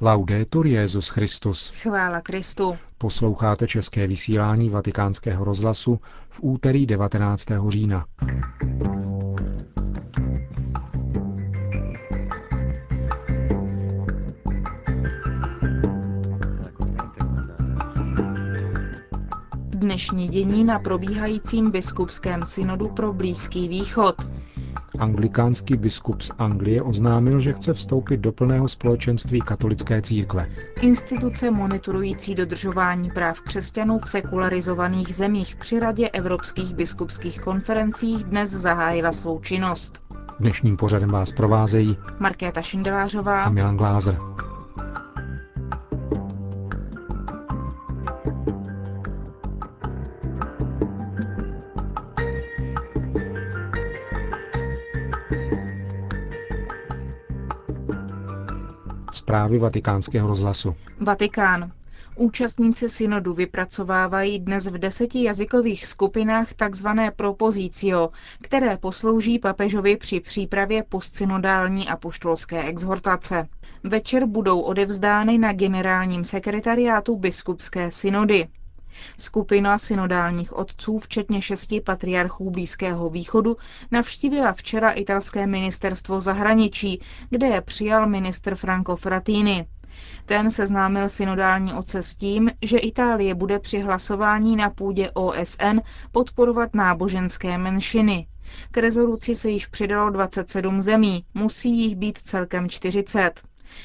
Laudetur Jezus Christus. Chvála Kristu. Posloucháte české vysílání Vatikánského rozhlasu v úterý 19. října. Dnešní dění na probíhajícím biskupském synodu pro Blízký východ. Anglikánský biskup z Anglie oznámil, že chce vstoupit do plného společenství katolické církve. Instituce monitorující dodržování práv křesťanů v sekularizovaných zemích při Radě evropských biskupských konferencích dnes zahájila svou činnost. Dnešním pořadem vás provázejí Markéta Šindelářová a Milan Glázer. Zprávy vatikánského rozhlasu. Vatikán. Účastníci synodu vypracovávají dnes v deseti jazykových skupinách tzv. propozício, které poslouží papežovi při přípravě postsynodální apoštolské exhortace. Večer budou odevzdány na generálním sekretariátu biskupské synody. Skupina synodálních otců, včetně šesti patriarchů Blízkého východu, navštívila včera italské ministerstvo zahraničí, kde je přijal ministr Franco Frattini. Ten seznámil synodální otce s tím, že Itálie bude při hlasování na půdě OSN podporovat náboženské menšiny. K rezoluci se již přidalo 27 zemí, musí jich být celkem 40.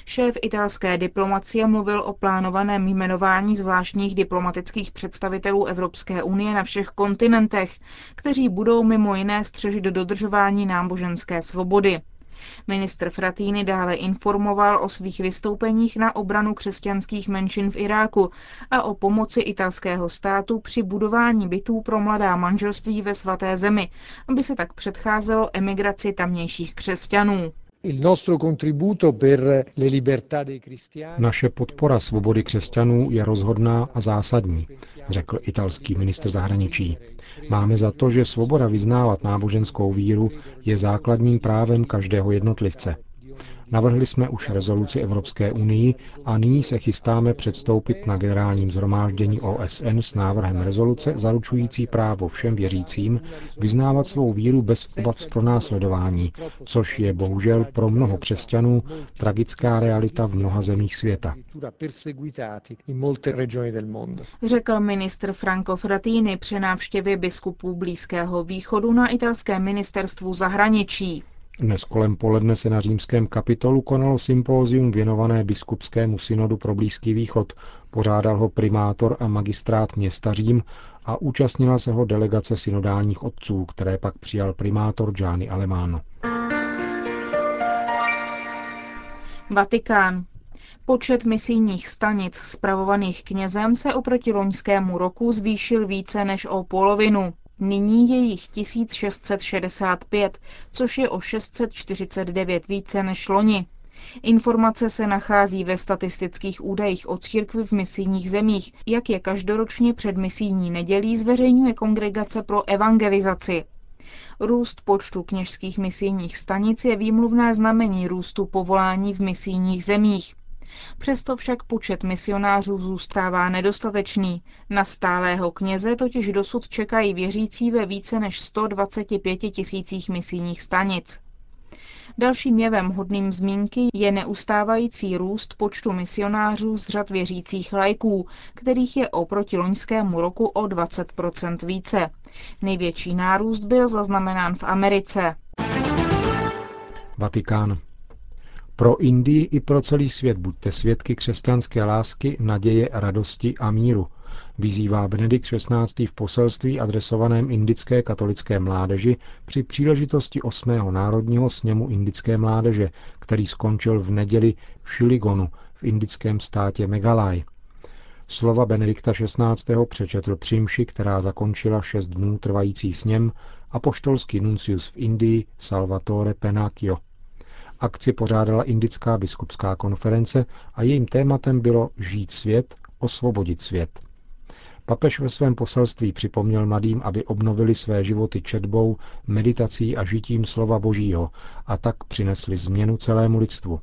Šéf italské diplomacie mluvil o plánovaném jmenování zvláštních diplomatických představitelů Evropské unie na všech kontinentech, kteří budou mimo jiné střežit do dodržování náboženské svobody. Ministr Fratýny dále informoval o svých vystoupeních na obranu křesťanských menšin v Iráku a o pomoci italského státu při budování bytů pro mladá manželství ve svaté zemi, aby se tak předcházelo emigraci tamnějších křesťanů. Naše podpora svobody křesťanů je rozhodná a zásadní, řekl italský ministr zahraničí. Máme za to, že svoboda vyznávat náboženskou víru je základním právem každého jednotlivce. Navrhli jsme už rezoluci Evropské unii a nyní se chystáme předstoupit na generálním zhromáždění OSN s návrhem rezoluce zaručující právo všem věřícím vyznávat svou víru bez obav z pronásledování, což je bohužel pro mnoho křesťanů tragická realita v mnoha zemích světa. Řekl ministr Franco Frattini při návštěvě biskupů Blízkého východu na italském ministerstvu zahraničí. Dnes kolem poledne se na římském kapitolu konalo sympózium věnované biskupskému synodu pro Blízký východ. Pořádal ho primátor a magistrát města Řím a účastnila se ho delegace synodálních otců, které pak přijal primátor Gianni Alemano. Vatikán. Počet misijních stanic spravovaných knězem se oproti loňskému roku zvýšil více než o polovinu. Nyní je jich 1665, což je o 649 více než loni. Informace se nachází ve statistických údajích o církvi v misijních zemích, jak je každoročně před misijní nedělí zveřejňuje Kongregace pro evangelizaci. Růst počtu kněžských misijních stanic je výmluvné znamení růstu povolání v misijních zemích. Přesto však počet misionářů zůstává nedostatečný. Na stálého kněze totiž dosud čekají věřící ve více než 125 tisících misijních stanic. Dalším jevem hodným zmínky je neustávající růst počtu misionářů z řad věřících lajků, kterých je oproti loňskému roku o 20% více. Největší nárůst byl zaznamenán v Americe. Vatikán. Pro Indii i pro celý svět buďte svědky křesťanské lásky, naděje, radosti a míru, vyzývá Benedikt XVI. v poselství adresovaném indické katolické mládeži při příležitosti 8. národního sněmu indické mládeže, který skončil v neděli v Šiligonu v indickém státě Meghalaj. Slova Benedikta XVI. přečetl přímši, která zakončila šest dnů trvající sněm, a poštolský nuncius v Indii Salvatore Penacchio. Akci pořádala Indická biskupská konference a jejím tématem bylo Žít svět, osvobodit svět. Papež ve svém poselství připomněl mladým, aby obnovili své životy četbou, meditací a žitím slova Božího a tak přinesli změnu celému lidstvu.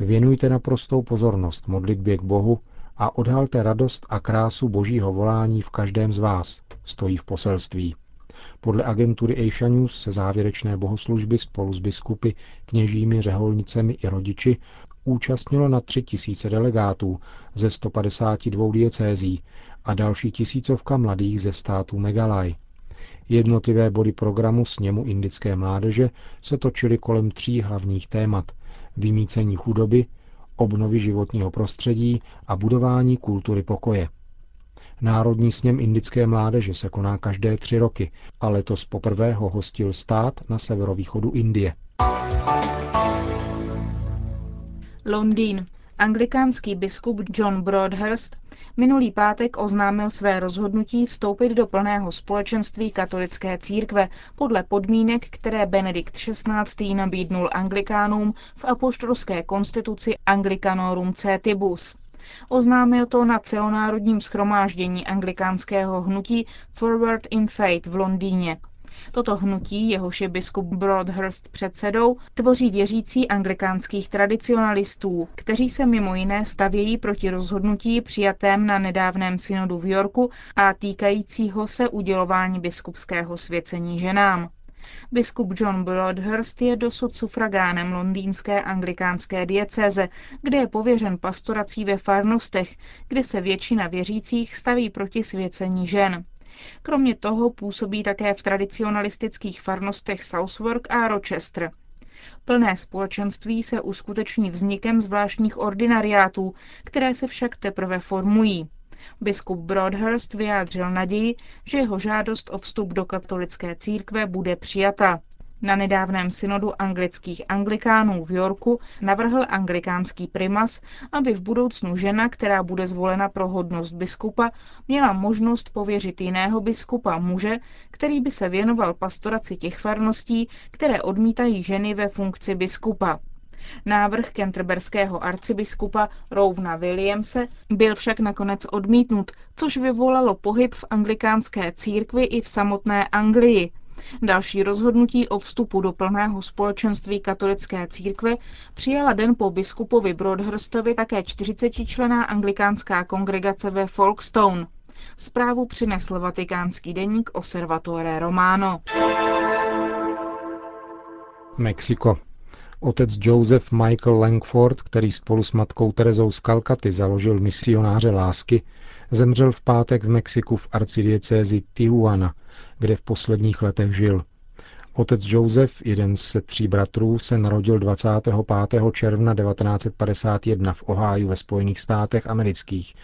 Věnujte naprostou pozornost modlitbě k Bohu a odhalte radost a krásu božího volání v každém z vás, stojí v poselství. Podle agentury Asia News se závěrečné bohoslužby spolu s biskupy, kněžími, řeholnicemi i rodiči účastnilo na tři tisíce delegátů ze 152 diecézí a další tisícovka mladých ze států Megalaj. Jednotlivé body programu sněmu indické mládeže se točily kolem tří hlavních témat. Vymícení chudoby, obnovy životního prostředí a budování kultury pokoje. Národní sněm indické mládeže se koná každé tři roky a letos poprvé ho hostil stát na severovýchodu Indie. Londýn. Anglikánský biskup John Broadhurst minulý pátek oznámil své rozhodnutí vstoupit do plného společenství katolické církve podle podmínek, které Benedikt XVI. nabídnul anglikánům v apoštolské konstituci Anglicanorum Cetibus. Oznámil to na celonárodním schromáždění anglikánského hnutí Forward in Faith v Londýně. Toto hnutí, jehož je biskup Broadhurst předsedou, tvoří věřící anglikánských tradicionalistů, kteří se mimo jiné stavějí proti rozhodnutí přijatém na nedávném synodu v Yorku a týkajícího se udělování biskupského svěcení ženám. Biskup John Broadhurst je dosud sufragánem londýnské anglikánské diecéze, kde je pověřen pastorací ve farnostech, kde se většina věřících staví proti svěcení žen. Kromě toho působí také v tradicionalistických farnostech Southwark a Rochester. Plné společenství se uskuteční vznikem zvláštních ordinariátů, které se však teprve formují. Biskup Broadhurst vyjádřil naději, že jeho žádost o vstup do katolické církve bude přijata. Na nedávném synodu anglických anglikánů v Yorku navrhl anglikánský primas, aby v budoucnu žena, která bude zvolena pro hodnost biskupa, měla možnost pověřit jiného biskupa muže, který by se věnoval pastoraci těch farností, které odmítají ženy ve funkci biskupa. Návrh kenterberského arcibiskupa Rouvna Williamse byl však nakonec odmítnut, což vyvolalo pohyb v anglikánské církvi i v samotné Anglii. Další rozhodnutí o vstupu do plného společenství katolické církve přijala den po biskupovi Broadhurstovi také 40-člená anglikánská kongregace ve Folkestone. Zprávu přinesl vatikánský deník Osservatore Romano. Mexiko. Otec Joseph Michael Langford, který spolu s matkou Terezou z Kalkaty založil misionáře lásky, zemřel v pátek v Mexiku v arcidiecézi Tijuana, kde v posledních letech žil. Otec Joseph, jeden z tří bratrů, se narodil 25. června 1951 v Oháju ve Spojených státech amerických.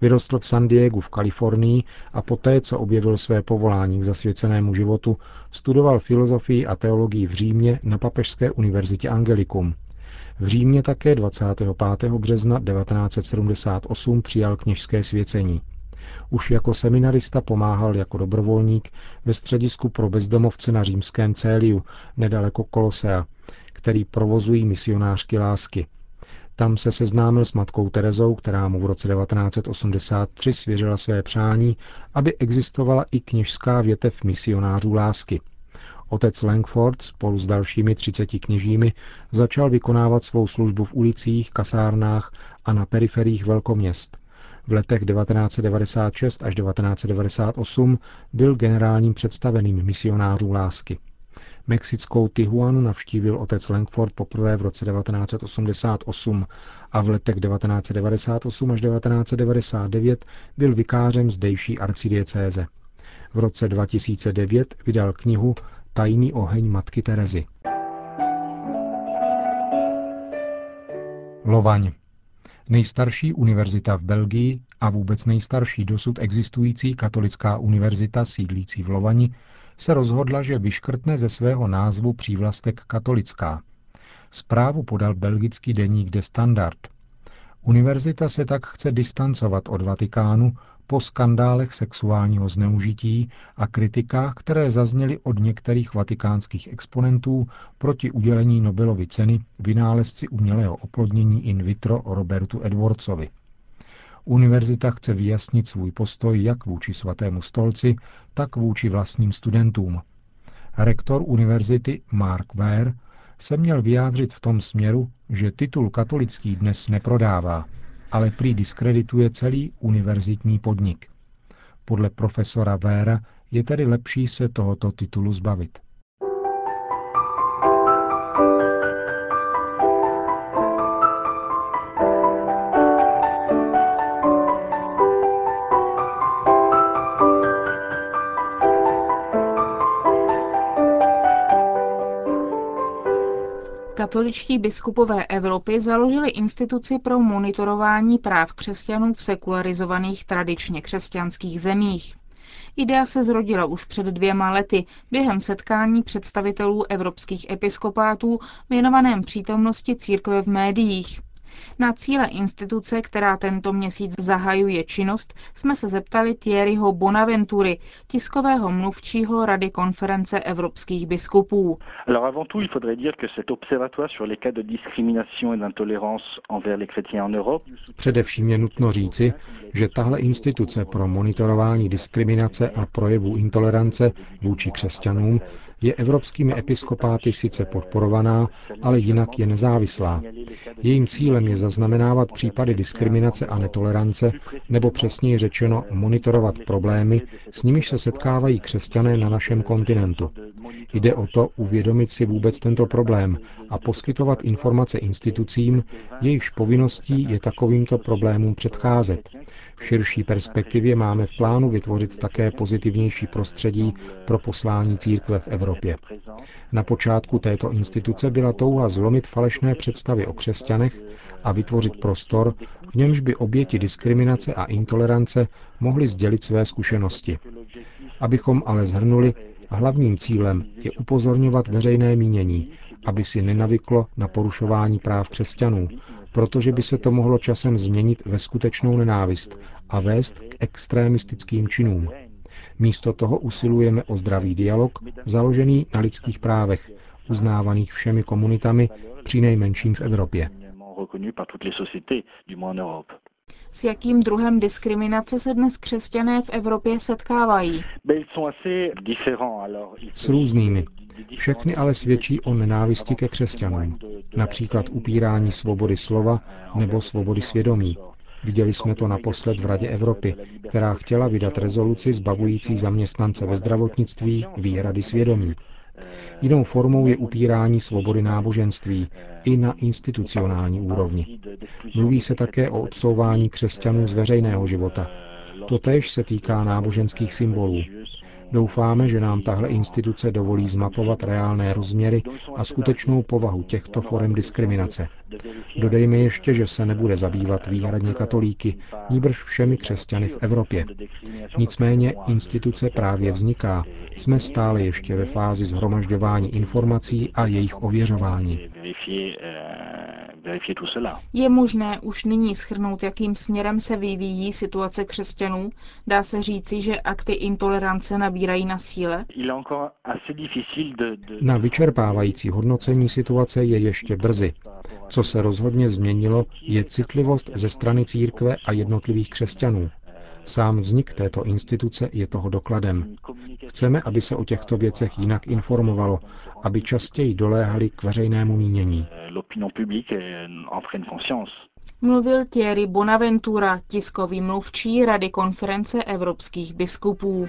Vyrostl v San Diegu v Kalifornii a poté, co objevil své povolání k zasvěcenému životu, studoval filozofii a teologii v Římě na Papežské univerzitě Angelikum. V Římě také 25. března 1978 přijal kněžské svěcení. Už jako seminarista pomáhal jako dobrovolník ve středisku pro bezdomovce na římském Céliu, nedaleko Kolosea, který provozují misionářky lásky. Tam se seznámil s matkou Terezou, která mu v roce 1983 svěřila své přání, aby existovala i kněžská větev misionářů lásky. Otec Langford spolu s dalšími třiceti kněžími začal vykonávat svou službu v ulicích, kasárnách a na periferiích velkoměst. V letech 1996 až 1998 byl generálním představeným misionářů lásky. Mexickou Tijuanu navštívil otec Langford poprvé v roce 1988 a v letech 1998 až 1999 byl vikářem zdejší arcidiecéze. V roce 2009 vydal knihu Tajný oheň matky Terezy. Lovaň. Nejstarší univerzita v Belgii a vůbec nejstarší dosud existující katolická univerzita sídlící v Lovani se rozhodla, že vyškrtne ze svého názvu přívlastek katolická. Zprávu podal belgický deník De Standard. Univerzita se tak chce distancovat od Vatikánu po skandálech sexuálního zneužití a kritikách, které zazněly od některých vatikánských exponentů proti udělení Nobelovy ceny vynálezci umělého oplodnění in vitro Robertu Edwardsovi. Univerzita chce vyjasnit svůj postoj jak vůči svatému stolci, tak vůči vlastním studentům. Rektor univerzity Mark Ware se měl vyjádřit v tom směru, že titul katolický dnes neprodává, ale prý diskredituje celý univerzitní podnik. Podle profesora Véra je tedy lepší se tohoto titulu zbavit. Katoličtí biskupové Evropy založili instituci pro monitorování práv křesťanů v sekularizovaných tradičně křesťanských zemích. Idea se zrodila už před dvěma lety během setkání představitelů evropských episkopátů věnovaném přítomnosti církve v médiích. Na cíle instituce, která tento měsíc zahajuje činnost, jsme se zeptali Thierryho Bonaventury, tiskového mluvčího Rady konference evropských biskupů. Především je nutno říci, že tahle instituce pro monitorování diskriminace a projevů intolerance vůči křesťanům je evropskými episkopáty sice podporovaná, ale jinak je nezávislá. Jejím cílem je zaznamenávat případy diskriminace a netolerance, nebo přesněji řečeno monitorovat problémy, s nimiž se setkávají křesťané na našem kontinentu. Jde o to uvědomit si vůbec tento problém a poskytovat informace institucím, jejichž povinností je takovýmto problémům předcházet. V širší perspektivě máme v plánu vytvořit také pozitivnější prostředí pro poslání církve v Evropě. Na počátku této instituce byla touha zlomit falešné představy o křesťanech a vytvořit prostor, v němž by oběti diskriminace a intolerance mohly sdělit své zkušenosti. Abychom ale zhrnuli, hlavním cílem je upozorňovat veřejné mínění, aby si nenavyklo na porušování práv křesťanů, protože by se to mohlo časem změnit ve skutečnou nenávist a vést k extrémistickým činům. Místo toho usilujeme o zdravý dialog, založený na lidských právech, uznávaných všemi komunitami, při nejmenším v Evropě. S jakým druhem diskriminace se dnes křesťané v Evropě setkávají? S různými. Všechny ale svědčí o nenávisti ke křesťanům, například upírání svobody slova nebo svobody svědomí. Viděli jsme to naposled v Radě Evropy, která chtěla vydat rezoluci zbavující zaměstnance ve zdravotnictví výhrady svědomí. Jinou formou je upírání svobody náboženství i na institucionální úrovni. Mluví se také o odsouvání křesťanů z veřejného života. Totež se týká náboženských symbolů. Doufáme, že nám tahle instituce dovolí zmapovat reálné rozměry a skutečnou povahu těchto forem diskriminace. Dodejme ještě, že se nebude zabývat výhradně katolíky, níbrž všemi křesťany v Evropě. Nicméně instituce právě vzniká. Jsme stále ještě ve fázi zhromažďování informací a jejich ověřování. Je možné už nyní schrnout, jakým směrem se vyvíjí situace křesťanů? Dá se říci, že akty intolerance nabírají na síle? Na vyčerpávající hodnocení situace je ještě brzy. Co se rozhodně změnilo, je citlivost ze strany církve a jednotlivých křesťanů. Sám vznik této instituce je toho dokladem. Chceme, aby se o těchto věcech jinak informovalo, aby častěji doléhali k veřejnému mínění. Mluvil Thierry Bonaventura, tiskový mluvčí Rady konference evropských biskupů.